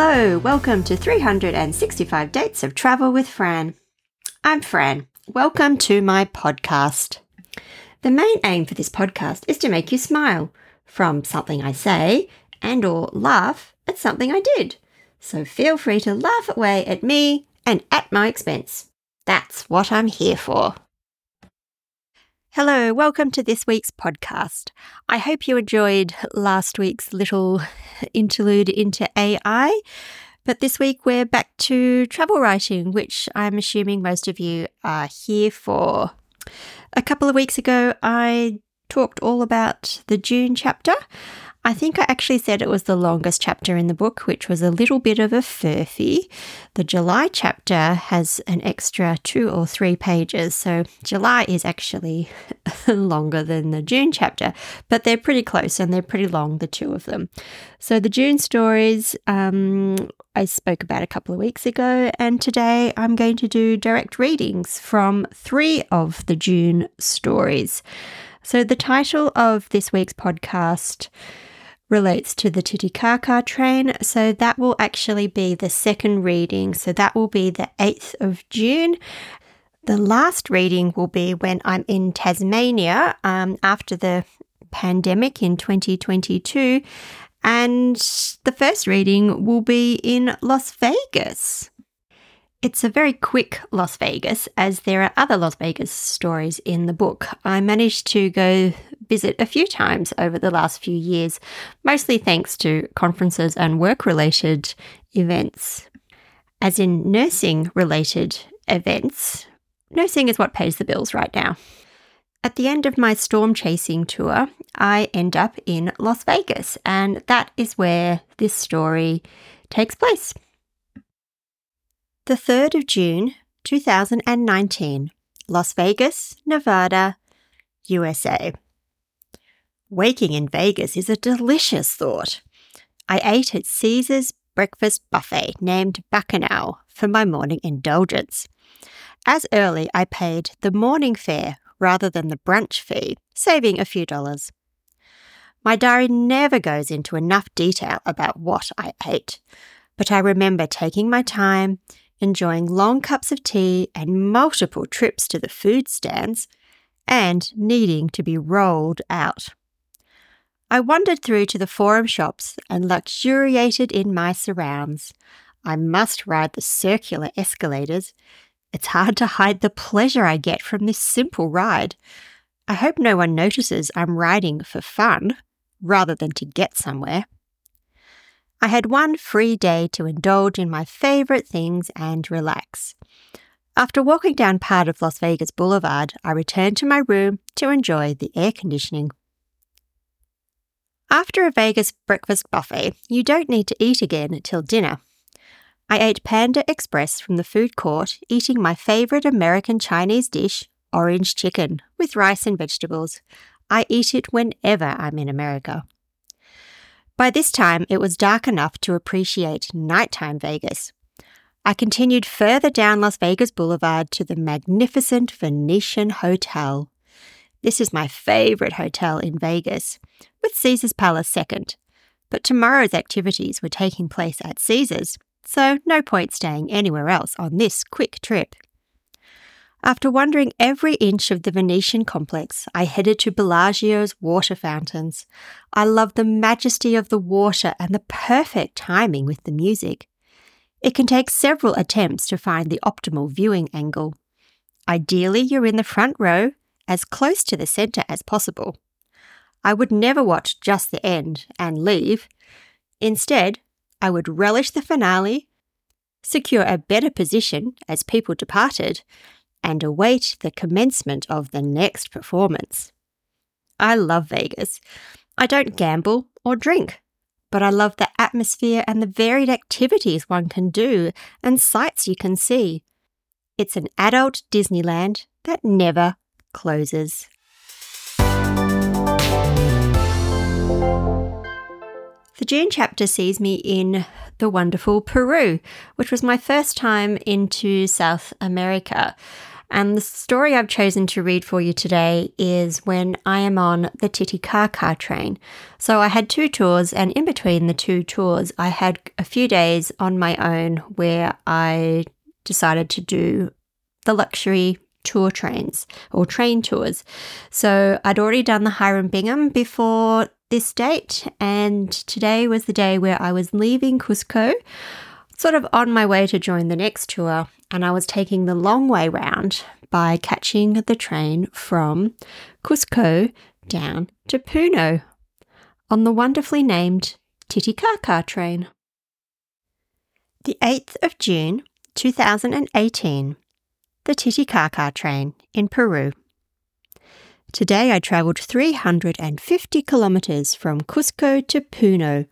Hello, welcome to 365 Dates of Travel with Fran. I'm Fran. Welcome to my podcast. The main aim for this podcast is to make you smile from something I say and or laugh at something I did. So feel free to laugh away at me and at my expense. That's what I'm here for. Hello, welcome to this week's podcast. I hope you enjoyed last week's little interlude into AI. But this week we're back to travel writing, which I'm assuming most of you are here for. A couple of weeks ago, I talked all about the June chapter. I think I actually said it was the longest chapter in the book, which was a little bit of a furphy. The July chapter has an extra two or three pages, so July is actually longer than the June chapter, but they're pretty close and they're pretty long, the two of them. So the June stories um, I spoke about a couple of weeks ago, and today I'm going to do direct readings from three of the June stories. So the title of this week's podcast relates to the Titicaca train. So that will actually be the second reading. So that will be the 8th of June. The last reading will be when I'm in Tasmania um, after the pandemic in 2022. And the first reading will be in Las Vegas. It's a very quick Las Vegas, as there are other Las Vegas stories in the book. I managed to go visit a few times over the last few years, mostly thanks to conferences and work related events. As in nursing related events, nursing is what pays the bills right now. At the end of my storm chasing tour, I end up in Las Vegas, and that is where this story takes place. The 3rd of June, 2019, Las Vegas, Nevada, USA. Waking in Vegas is a delicious thought. I ate at Caesar's breakfast buffet named Bacchanal for my morning indulgence. As early, I paid the morning fare rather than the brunch fee, saving a few dollars. My diary never goes into enough detail about what I ate, but I remember taking my time, enjoying long cups of tea and multiple trips to the food stands, and needing to be rolled out. I wandered through to the forum shops and luxuriated in my surrounds. I must ride the circular escalators. It's hard to hide the pleasure I get from this simple ride. I hope no one notices I'm riding for fun rather than to get somewhere. I had one free day to indulge in my favourite things and relax. After walking down part of Las Vegas Boulevard, I returned to my room to enjoy the air conditioning. After a Vegas breakfast buffet, you don't need to eat again until dinner. I ate Panda Express from the food court, eating my favourite American Chinese dish, orange chicken, with rice and vegetables. I eat it whenever I'm in America. By this time, it was dark enough to appreciate nighttime Vegas. I continued further down Las Vegas Boulevard to the magnificent Venetian Hotel. This is my favourite hotel in Vegas, with Caesar's Palace second. But tomorrow's activities were taking place at Caesar's, so no point staying anywhere else on this quick trip. After wandering every inch of the Venetian complex, I headed to Bellagio's water fountains. I love the majesty of the water and the perfect timing with the music. It can take several attempts to find the optimal viewing angle. Ideally, you're in the front row, as close to the centre as possible. I would never watch just the end and leave. Instead, I would relish the finale, secure a better position as people departed, and await the commencement of the next performance. I love Vegas. I don't gamble or drink, but I love the atmosphere and the varied activities one can do and sights you can see. It's an adult Disneyland that never closes. The June chapter sees me in the wonderful Peru, which was my first time into South America. And the story I've chosen to read for you today is when I am on the Titicaca train. So I had two tours, and in between the two tours, I had a few days on my own where I decided to do the luxury tour trains or train tours. So I'd already done the Hiram Bingham before this date, and today was the day where I was leaving Cusco, sort of on my way to join the next tour and I was taking the long way round by catching the train from Cusco down to Puno on the wonderfully named Titicaca train. The 8th of June 2018, the Titicaca train in Peru. Today I travelled 350 kilometres from Cusco to Puno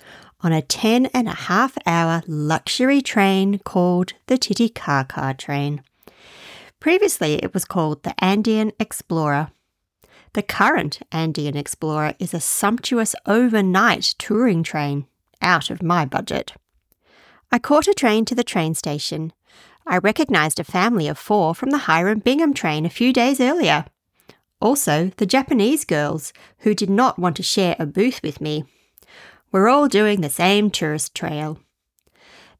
on a 10 and a half hour luxury train called the Titicaca train. Previously, it was called the Andean Explorer. The current Andean Explorer is a sumptuous overnight touring train, out of my budget. I caught a train to the train station. I recognised a family of four from the Hiram Bingham train a few days earlier. Also, the Japanese girls, who did not want to share a booth with me. We're all doing the same tourist trail.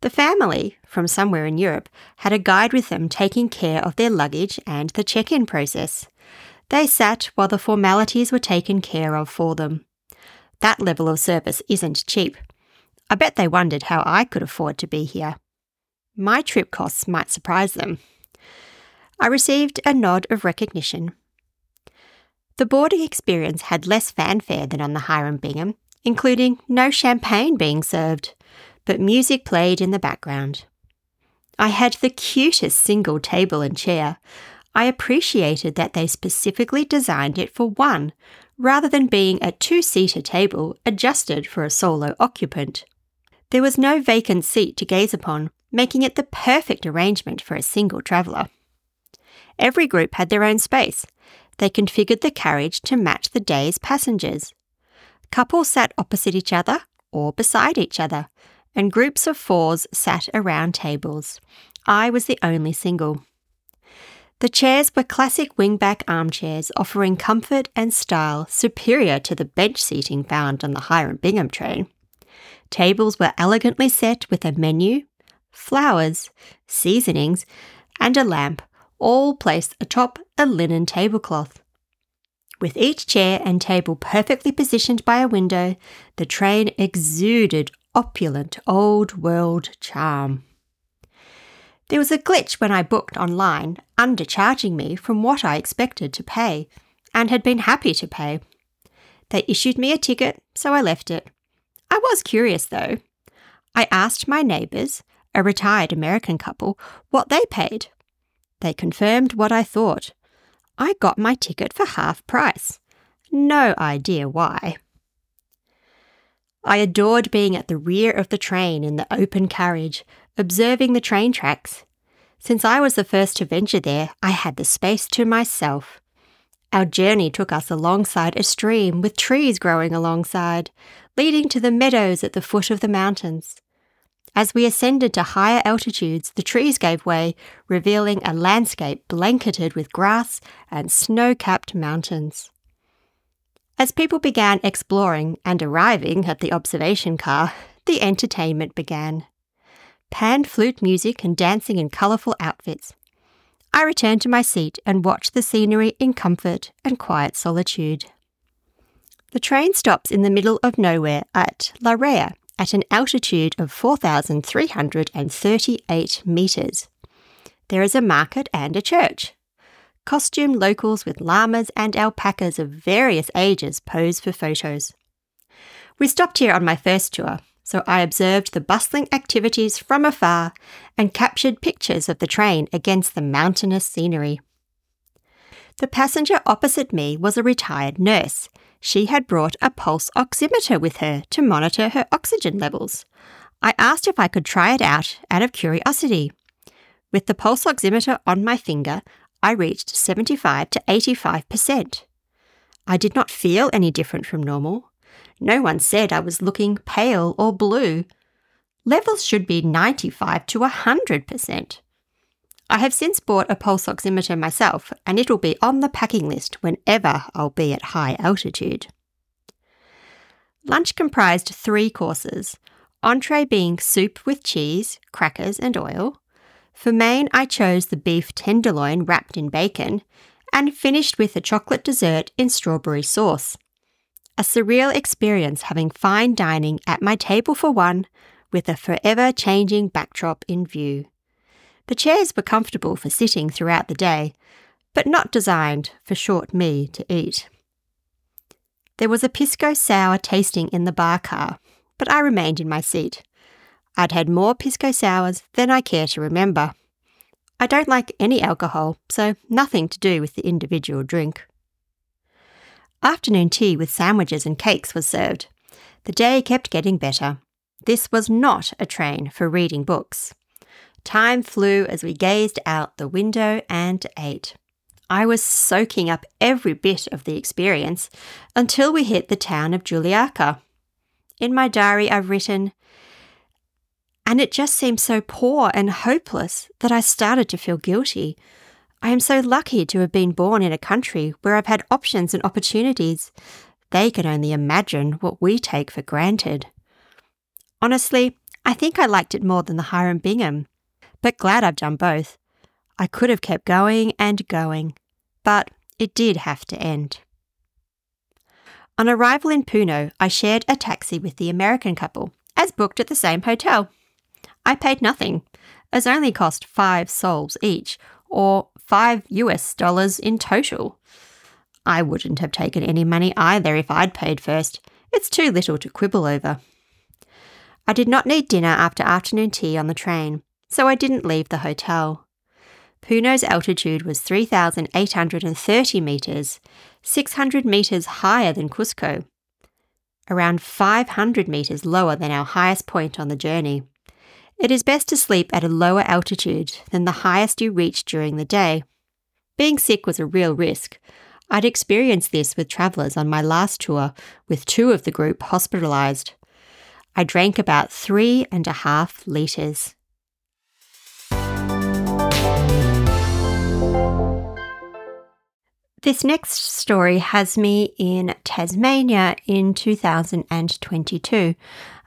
The family, from somewhere in Europe, had a guide with them taking care of their luggage and the check in process. They sat while the formalities were taken care of for them. That level of service isn't cheap. I bet they wondered how I could afford to be here. My trip costs might surprise them. I received a nod of recognition. The boarding experience had less fanfare than on the Hiram Bingham, including no champagne being served, but music played in the background. I had the cutest single table and chair. I appreciated that they specifically designed it for one, rather than being a two seater table adjusted for a solo occupant. There was no vacant seat to gaze upon, making it the perfect arrangement for a single traveller. Every group had their own space. They configured the carriage to match the day's passengers. Couples sat opposite each other or beside each other, and groups of fours sat around tables. I was the only single. The chairs were classic wingback armchairs offering comfort and style superior to the bench seating found on the Hiram Bingham train. Tables were elegantly set with a menu, flowers, seasonings, and a lamp, all placed atop a linen tablecloth. With each chair and table perfectly positioned by a window, the train exuded opulent old world charm. There was a glitch when I booked online, undercharging me from what I expected to pay, and had been happy to pay. They issued me a ticket, so I left it. I was curious though. I asked my neighbours, a retired American couple, what they paid. They confirmed what I thought. I got my ticket for half price. No idea why. I adored being at the rear of the train in the open carriage, observing the train tracks. Since I was the first to venture there, I had the space to myself. Our journey took us alongside a stream with trees growing alongside, leading to the meadows at the foot of the mountains. As we ascended to higher altitudes, the trees gave way, revealing a landscape blanketed with grass and snow capped mountains. As people began exploring and arriving at the observation car, the entertainment began. Pan flute music and dancing in colourful outfits. I returned to my seat and watched the scenery in comfort and quiet solitude. The train stops in the middle of nowhere at La Raya at an altitude of 4,338 metres. There is a market and a church. Costumed locals with llamas and alpacas of various ages pose for photos. We stopped here on my first tour, so I observed the bustling activities from afar and captured pictures of the train against the mountainous scenery. The passenger opposite me was a retired nurse she had brought a pulse oximeter with her to monitor her oxygen levels. I asked if I could try it out out of curiosity. With the pulse oximeter on my finger, I reached 75 to 85%. I did not feel any different from normal. No one said I was looking pale or blue. Levels should be 95 to 100%. I have since bought a pulse oximeter myself, and it'll be on the packing list whenever I'll be at high altitude. Lunch comprised three courses entree being soup with cheese, crackers, and oil. For main, I chose the beef tenderloin wrapped in bacon, and finished with a chocolate dessert in strawberry sauce. A surreal experience having fine dining at my table for one, with a forever changing backdrop in view. The chairs were comfortable for sitting throughout the day, but not designed for short me to eat. There was a pisco sour tasting in the bar car, but I remained in my seat. I'd had more pisco sours than I care to remember. I don't like any alcohol, so nothing to do with the individual drink. Afternoon tea with sandwiches and cakes was served. The day kept getting better. This was not a train for reading books. Time flew as we gazed out the window and ate. I was soaking up every bit of the experience until we hit the town of Juliaca. In my diary, I've written, and it just seemed so poor and hopeless that I started to feel guilty. I am so lucky to have been born in a country where I've had options and opportunities. They can only imagine what we take for granted. Honestly, I think I liked it more than the Hiram Bingham, but glad I've done both. I could have kept going and going, but it did have to end. On arrival in Puno, I shared a taxi with the American couple, as booked at the same hotel. I paid nothing, as only cost five sols each, or five US dollars in total. I wouldn't have taken any money either if I'd paid first. It's too little to quibble over. I did not need dinner after afternoon tea on the train, so I didn't leave the hotel. Puno's altitude was 3,830 metres, 600 metres higher than Cusco, around 500 metres lower than our highest point on the journey. It is best to sleep at a lower altitude than the highest you reach during the day. Being sick was a real risk. I'd experienced this with travellers on my last tour, with two of the group hospitalised. I drank about three and a half litres. This next story has me in Tasmania in 2022.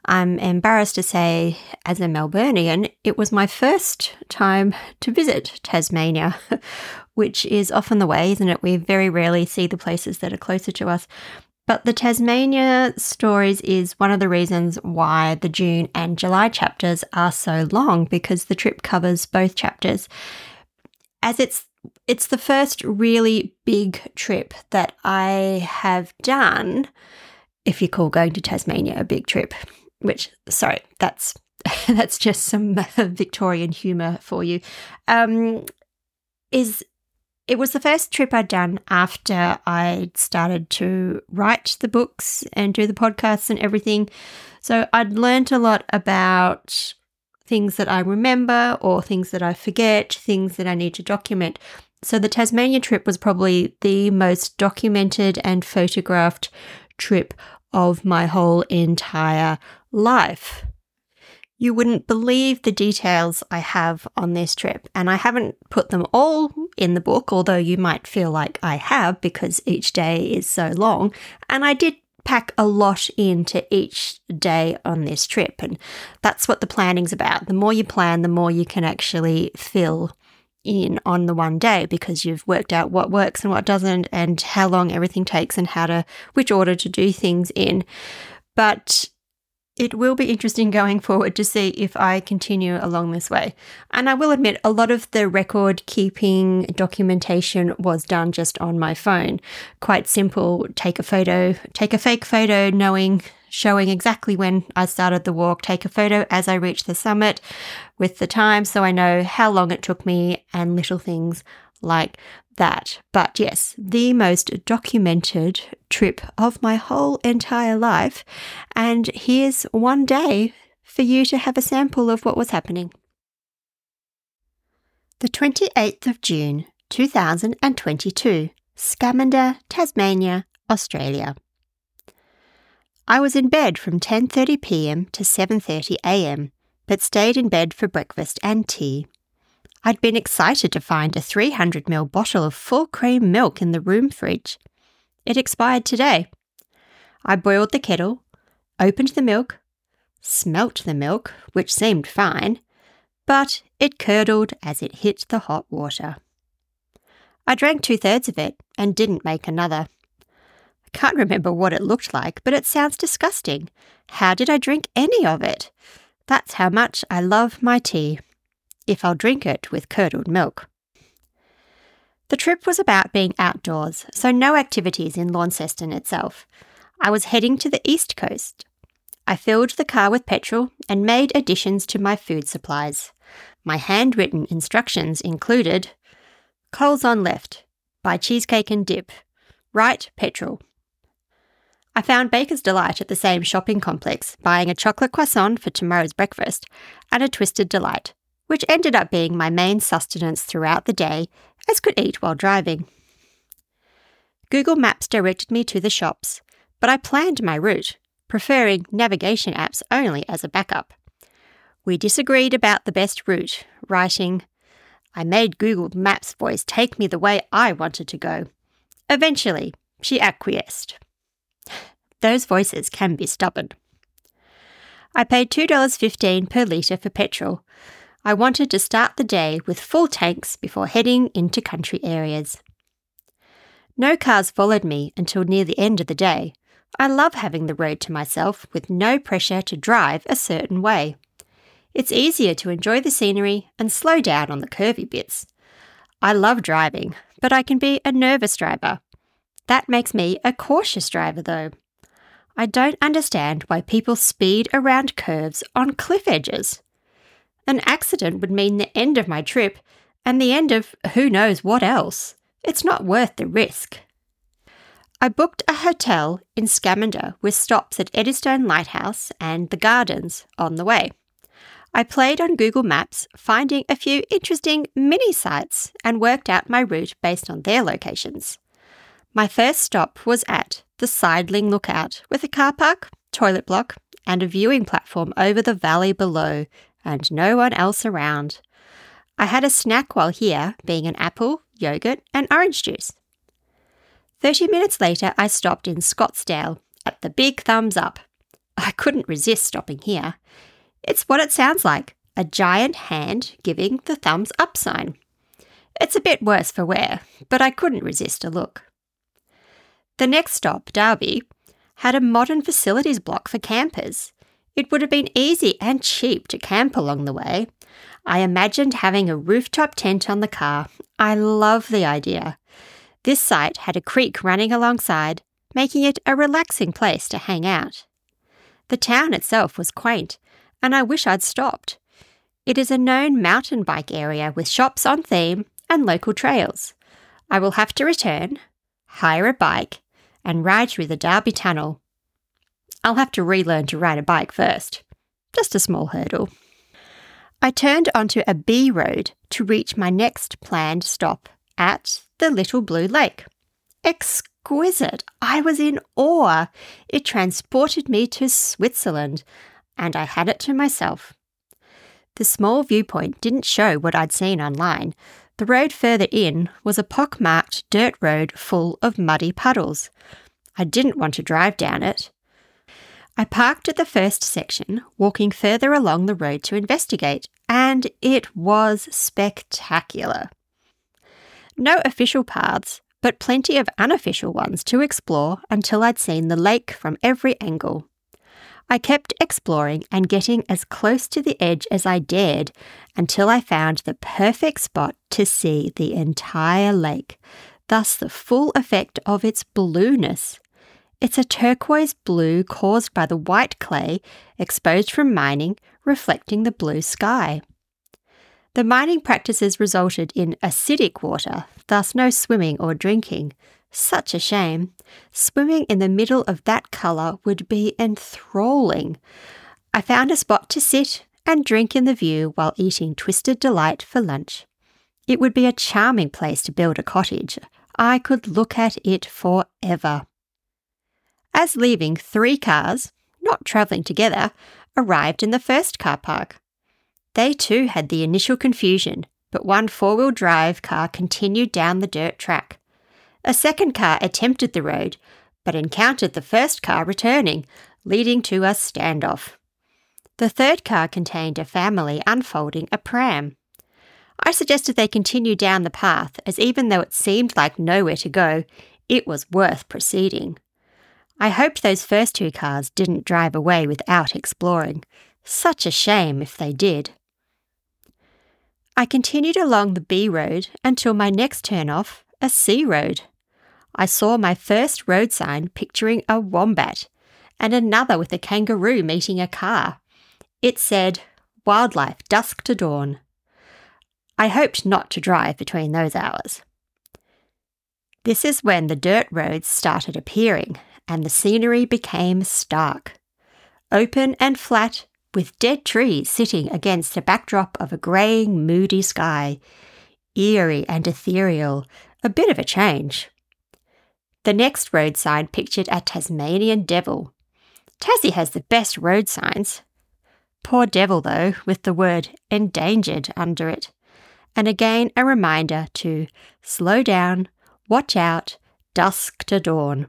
I'm embarrassed to say, as a Melburnian, it was my first time to visit Tasmania, which is often the way, isn't it? We very rarely see the places that are closer to us. But the Tasmania stories is one of the reasons why the June and July chapters are so long because the trip covers both chapters. As it's it's the first really big trip that I have done, if you call going to Tasmania a big trip which sorry, that's that's just some Victorian humour for you. Um, is it was the first trip I'd done after I'd started to write the books and do the podcasts and everything. So I'd learned a lot about things that I remember or things that I forget, things that I need to document. So the Tasmania trip was probably the most documented and photographed trip of my whole entire life. You wouldn't believe the details I have on this trip, and I haven't put them all in the book, although you might feel like I have because each day is so long. And I did pack a lot into each day on this trip, and that's what the planning's about. The more you plan, the more you can actually fill in on the one day because you've worked out what works and what doesn't and how long everything takes and how to which order to do things in but it will be interesting going forward to see if I continue along this way. And I will admit, a lot of the record keeping documentation was done just on my phone. Quite simple take a photo, take a fake photo, knowing, showing exactly when I started the walk, take a photo as I reach the summit with the time so I know how long it took me and little things like that. But yes, the most documented trip of my whole entire life. And here's one day for you to have a sample of what was happening. The 28th of June, 2022, Scamander, Tasmania, Australia. I was in bed from 10:30 p.m. to 7:30 a.m., but stayed in bed for breakfast and tea. I'd been excited to find a 300ml bottle of full cream milk in the room fridge. It expired today. I boiled the kettle, opened the milk, smelt the milk, which seemed fine, but it curdled as it hit the hot water. I drank two thirds of it and didn't make another. I can't remember what it looked like, but it sounds disgusting. How did I drink any of it? That's how much I love my tea, if I'll drink it with curdled milk. The trip was about being outdoors, so no activities in Launceston itself. I was heading to the east coast. I filled the car with petrol and made additions to my food supplies. My handwritten instructions included Coles on left, buy cheesecake and dip, right petrol. I found Baker's Delight at the same shopping complex, buying a chocolate croissant for tomorrow's breakfast and a twisted delight, which ended up being my main sustenance throughout the day, as could eat while driving. Google Maps directed me to the shops, but I planned my route, preferring navigation apps only as a backup. We disagreed about the best route, writing, I made Google Maps voice take me the way I wanted to go. Eventually, she acquiesced. Those voices can be stubborn. I paid $2.15 per litre for petrol. I wanted to start the day with full tanks before heading into country areas. No cars followed me until near the end of the day. I love having the road to myself with no pressure to drive a certain way. It's easier to enjoy the scenery and slow down on the curvy bits. I love driving, but I can be a nervous driver. That makes me a cautious driver, though. I don't understand why people speed around curves on cliff edges. An accident would mean the end of my trip and the end of who knows what else. It's not worth the risk. I booked a hotel in Scamander with stops at Eddystone Lighthouse and the Gardens on the way. I played on Google Maps, finding a few interesting mini sites and worked out my route based on their locations. My first stop was at the Sidling Lookout with a car park, toilet block, and a viewing platform over the valley below, and no one else around. I had a snack while here, being an apple, yogurt, and orange juice. Thirty minutes later, I stopped in Scottsdale at the Big Thumbs Up. I couldn't resist stopping here. It's what it sounds like a giant hand giving the thumbs up sign. It's a bit worse for wear, but I couldn't resist a look. The next stop, Derby, had a modern facilities block for campers. It would have been easy and cheap to camp along the way. I imagined having a rooftop tent on the car. I love the idea. This site had a creek running alongside, making it a relaxing place to hang out. The town itself was quaint and I wish I'd stopped. It is a known mountain bike area with shops on theme and local trails. I will have to return, hire a bike, and ride through the Derby Tunnel. I'll have to relearn to ride a bike first. Just a small hurdle. I turned onto a B road to reach my next planned stop at the Little Blue Lake. Exquisite! I was in awe. It transported me to Switzerland, and I had it to myself. The small viewpoint didn't show what I'd seen online. The road further in was a pockmarked dirt road full of muddy puddles. I didn't want to drive down it. I parked at the first section, walking further along the road to investigate, and it was spectacular. No official paths, but plenty of unofficial ones to explore until I'd seen the lake from every angle. I kept exploring and getting as close to the edge as I dared until I found the perfect spot to see the entire lake, thus, the full effect of its blueness. It's a turquoise blue caused by the white clay exposed from mining, reflecting the blue sky. The mining practices resulted in acidic water, thus, no swimming or drinking, such a shame. Swimming in the middle of that colour would be enthralling. I found a spot to sit and drink in the view while eating Twisted Delight for lunch. It would be a charming place to build a cottage. I could look at it forever. As leaving, three cars, not travelling together, arrived in the first car park. They too had the initial confusion but one four wheel drive car continued down the dirt track. A second car attempted the road, but encountered the first car returning, leading to a standoff. The third car contained a family unfolding a pram. I suggested they continue down the path, as even though it seemed like nowhere to go, it was worth proceeding. I hoped those first two cars didn't drive away without exploring. Such a shame if they did. I continued along the B road until my next turn off, a C road. I saw my first road sign picturing a wombat and another with a kangaroo meeting a car. It said, Wildlife dusk to dawn. I hoped not to drive between those hours. This is when the dirt roads started appearing and the scenery became stark. Open and flat, with dead trees sitting against a backdrop of a greying, moody sky. Eerie and ethereal, a bit of a change. The next road sign pictured a Tasmanian devil. Tassie has the best road signs. Poor devil, though, with the word endangered under it. And again, a reminder to slow down, watch out, dusk to dawn.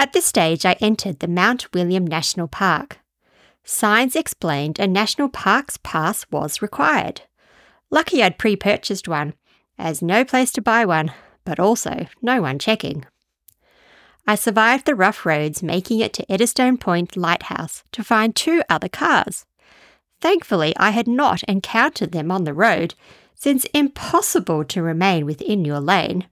At this stage, I entered the Mount William National Park. Signs explained a National Parks pass was required. Lucky I'd pre purchased one, as no place to buy one, but also no one checking. I survived the rough roads, making it to Eddystone Point Lighthouse to find two other cars. Thankfully, I had not encountered them on the road, since impossible to remain within your lane.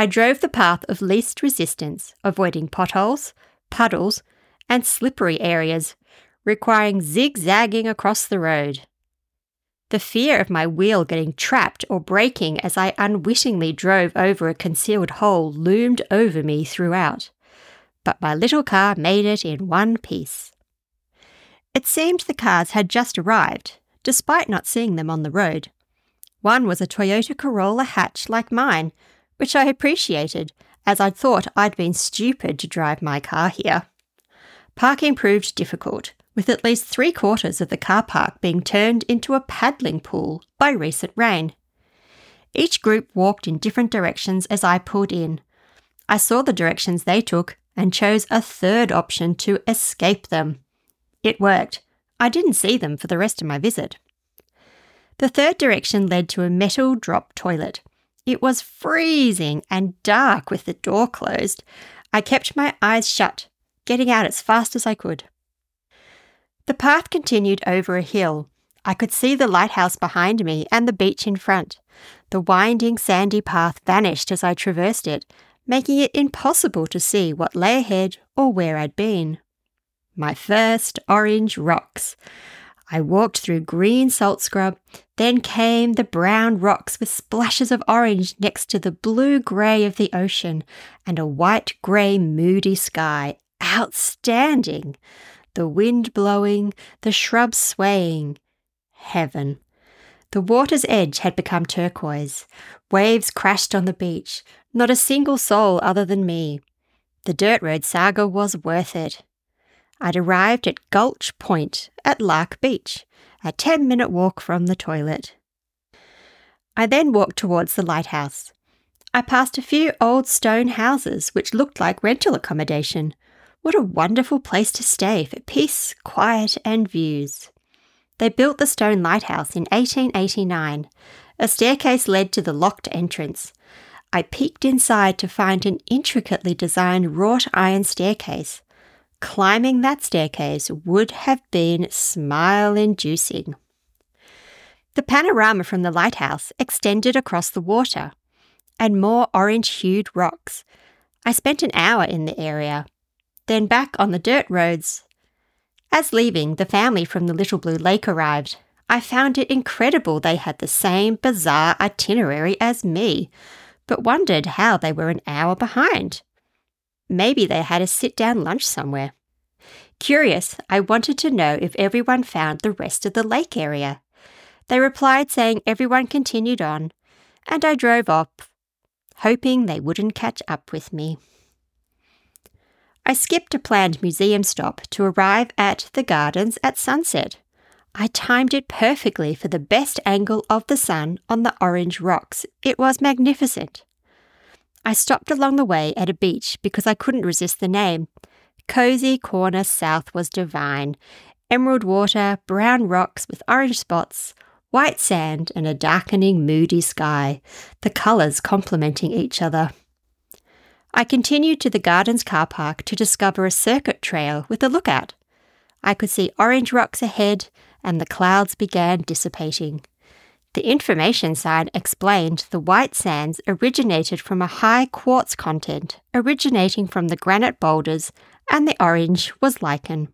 I drove the path of least resistance, avoiding potholes, puddles, and slippery areas, requiring zigzagging across the road. The fear of my wheel getting trapped or breaking as I unwittingly drove over a concealed hole loomed over me throughout. But my little car made it in one piece. It seemed the cars had just arrived, despite not seeing them on the road. One was a Toyota Corolla hatch like mine, which I appreciated, as I'd thought I'd been stupid to drive my car here. Parking proved difficult, with at least three quarters of the car park being turned into a paddling pool by recent rain. Each group walked in different directions as I pulled in. I saw the directions they took and chose a third option to escape them. It worked. I didn't see them for the rest of my visit. The third direction led to a metal drop toilet, it was freezing and dark with the door closed. I kept my eyes shut, getting out as fast as I could. The path continued over a hill. I could see the lighthouse behind me and the beach in front. The winding sandy path vanished as I traversed it, making it impossible to see what lay ahead or where I'd been. My first orange rocks. I walked through green salt scrub, then came the brown rocks with splashes of orange next to the blue grey of the ocean and a white grey moody sky. Outstanding! The wind blowing, the shrubs swaying. Heaven. The water's edge had become turquoise. Waves crashed on the beach. Not a single soul other than me. The dirt road saga was worth it. I'd arrived at Gulch Point at Lark Beach, a 10 minute walk from the toilet. I then walked towards the lighthouse. I passed a few old stone houses which looked like rental accommodation. What a wonderful place to stay for peace, quiet, and views. They built the stone lighthouse in 1889. A staircase led to the locked entrance. I peeked inside to find an intricately designed wrought iron staircase Climbing that staircase would have been smile inducing. The panorama from the lighthouse extended across the water and more orange hued rocks. I spent an hour in the area, then back on the dirt roads. As leaving, the family from the Little Blue Lake arrived. I found it incredible they had the same bizarre itinerary as me, but wondered how they were an hour behind. Maybe they had a sit down lunch somewhere. Curious, I wanted to know if everyone found the rest of the lake area. They replied saying everyone continued on, and I drove off, hoping they wouldn't catch up with me. I skipped a planned museum stop to arrive at the gardens at sunset. I timed it perfectly for the best angle of the sun on the orange rocks. It was magnificent. I stopped along the way at a beach because I couldn't resist the name. Cozy Corner South was divine. Emerald water, brown rocks with orange spots, white sand, and a darkening, moody sky, the colours complementing each other. I continued to the gardens car park to discover a circuit trail with a lookout. I could see orange rocks ahead, and the clouds began dissipating. The information sign explained the white sands originated from a high quartz content originating from the granite boulders, and the orange was lichen.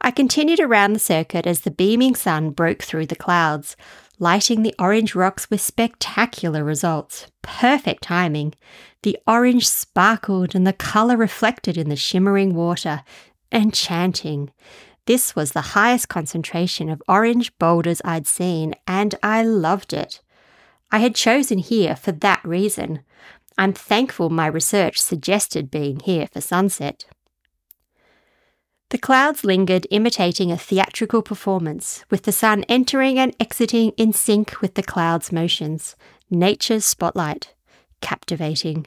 I continued around the circuit as the beaming sun broke through the clouds, lighting the orange rocks with spectacular results. Perfect timing. The orange sparkled and the colour reflected in the shimmering water. Enchanting. This was the highest concentration of orange boulders I'd seen, and I loved it. I had chosen here for that reason. I'm thankful my research suggested being here for sunset. The clouds lingered, imitating a theatrical performance, with the sun entering and exiting in sync with the clouds' motions. Nature's spotlight. Captivating.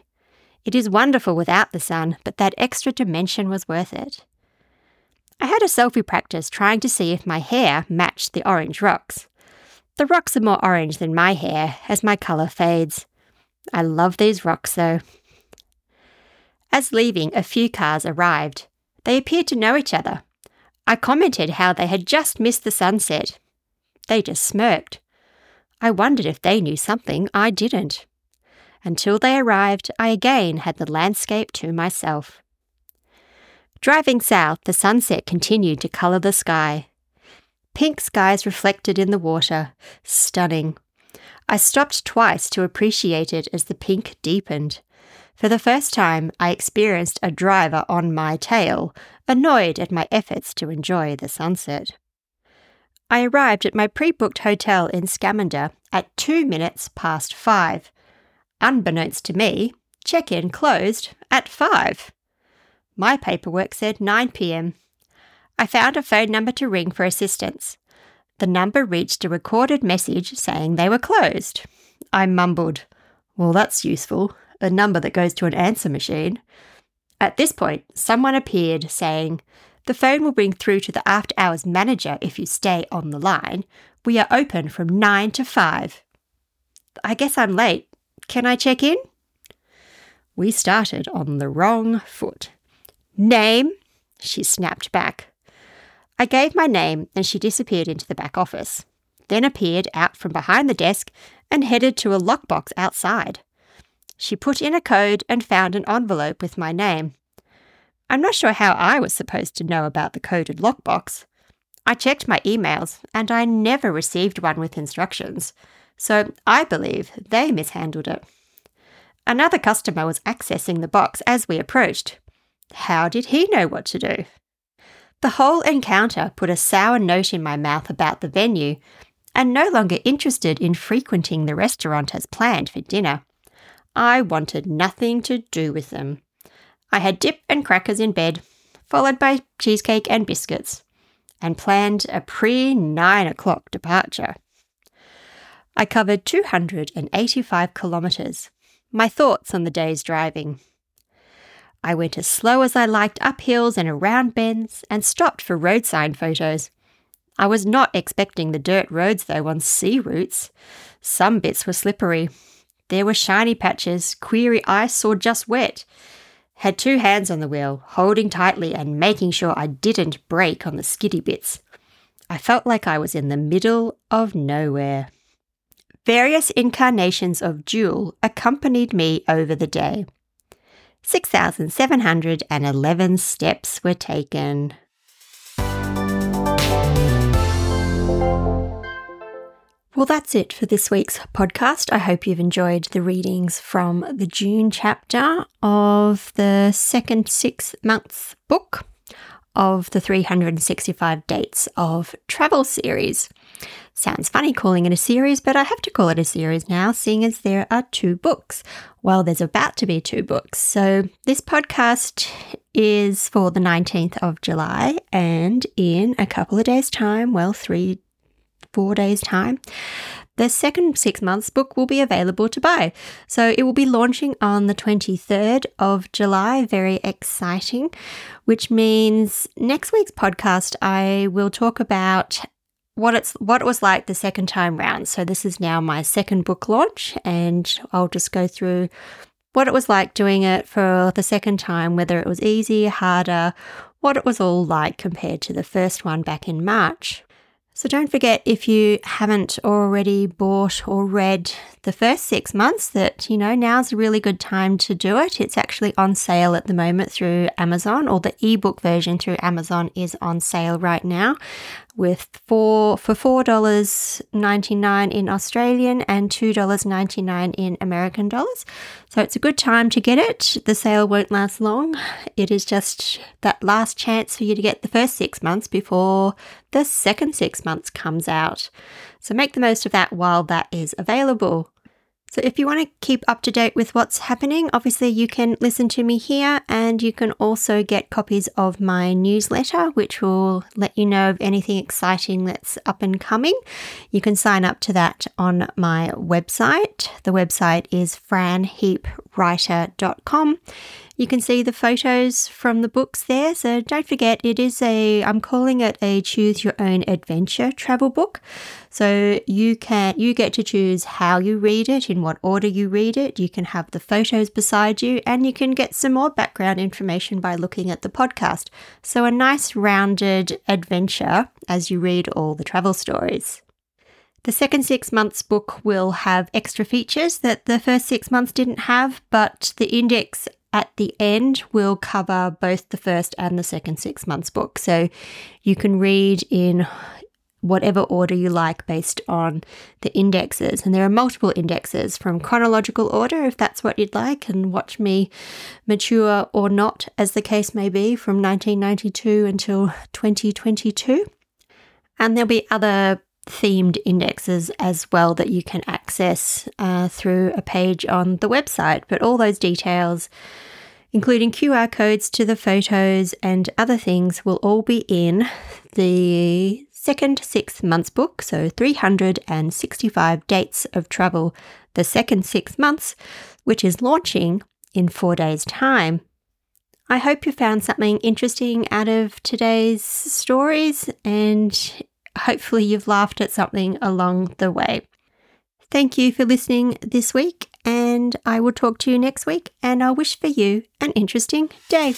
It is wonderful without the sun, but that extra dimension was worth it. I had a selfie practice trying to see if my hair matched the orange rocks. The rocks are more orange than my hair as my colour fades. I love these rocks though. As leaving, a few cars arrived. They appeared to know each other. I commented how they had just missed the sunset. They just smirked. I wondered if they knew something I didn't. Until they arrived, I again had the landscape to myself. Driving south, the sunset continued to colour the sky. Pink skies reflected in the water, stunning. I stopped twice to appreciate it as the pink deepened. For the first time, I experienced a driver on my tail, annoyed at my efforts to enjoy the sunset. I arrived at my pre booked hotel in Scamander at two minutes past five. Unbeknownst to me, check in closed at five. My paperwork said 9 pm. I found a phone number to ring for assistance. The number reached a recorded message saying they were closed. I mumbled, Well, that's useful a number that goes to an answer machine. At this point, someone appeared saying, The phone will ring through to the after hours manager if you stay on the line. We are open from 9 to 5. I guess I'm late. Can I check in? We started on the wrong foot. Name? She snapped back. I gave my name and she disappeared into the back office, then appeared out from behind the desk and headed to a lockbox outside. She put in a code and found an envelope with my name. I'm not sure how I was supposed to know about the coded lockbox. I checked my emails and I never received one with instructions, so I believe they mishandled it. Another customer was accessing the box as we approached. How did he know what to do? The whole encounter put a sour note in my mouth about the venue, and no longer interested in frequenting the restaurant as planned for dinner. I wanted nothing to do with them. I had dip and crackers in bed, followed by cheesecake and biscuits, and planned a pre nine o'clock departure. I covered 285 kilometres. My thoughts on the day's driving. I went as slow as I liked up hills and around bends and stopped for road sign photos. I was not expecting the dirt roads though on C routes. Some bits were slippery, there were shiny patches, query ice, or just wet. Had two hands on the wheel, holding tightly and making sure I didn't brake on the skiddy bits. I felt like I was in the middle of nowhere. Various incarnations of Jewel accompanied me over the day. 6,711 steps were taken. Well, that's it for this week's podcast. I hope you've enjoyed the readings from the June chapter of the second six months book of the 365 Dates of Travel series. Sounds funny calling it a series, but I have to call it a series now, seeing as there are two books. Well, there's about to be two books. So this podcast is for the 19th of July, and in a couple of days' time, well, three, four days' time, the second six months book will be available to buy. So it will be launching on the 23rd of July. Very exciting, which means next week's podcast, I will talk about what it's what it was like the second time round. So this is now my second book launch and I'll just go through what it was like doing it for the second time, whether it was easy, harder, what it was all like compared to the first one back in March. So don't forget if you haven't already bought or read the first six months that, you know, now's a really good time to do it. It's actually on sale at the moment through Amazon, or the ebook version through Amazon is on sale right now with four for four dollars ninety nine in Australian and two dollars ninety nine in American dollars. So it's a good time to get it. The sale won't last long. It is just that last chance for you to get the first six months before the second six months comes out. So make the most of that while that is available. So, if you want to keep up to date with what's happening, obviously you can listen to me here and you can also get copies of my newsletter, which will let you know of anything exciting that's up and coming. You can sign up to that on my website. The website is franheapwriter.com. You can see the photos from the books there. So don't forget, it is a, I'm calling it a choose your own adventure travel book. So you can, you get to choose how you read it, in what order you read it. You can have the photos beside you and you can get some more background information by looking at the podcast. So a nice rounded adventure as you read all the travel stories. The second six months book will have extra features that the first six months didn't have, but the index at the end will cover both the first and the second six months book. So you can read in whatever order you like based on the indexes. And there are multiple indexes from chronological order, if that's what you'd like, and watch me mature or not, as the case may be, from 1992 until 2022. And there'll be other themed indexes as well that you can access uh, through a page on the website. But all those details, including QR codes to the photos and other things, will all be in the second six months book, so 365 dates of travel, the second six months, which is launching in four days' time. I hope you found something interesting out of today's stories and hopefully you've laughed at something along the way. Thank you for listening this week, and I will talk to you next week, and I'll wish for you an interesting day.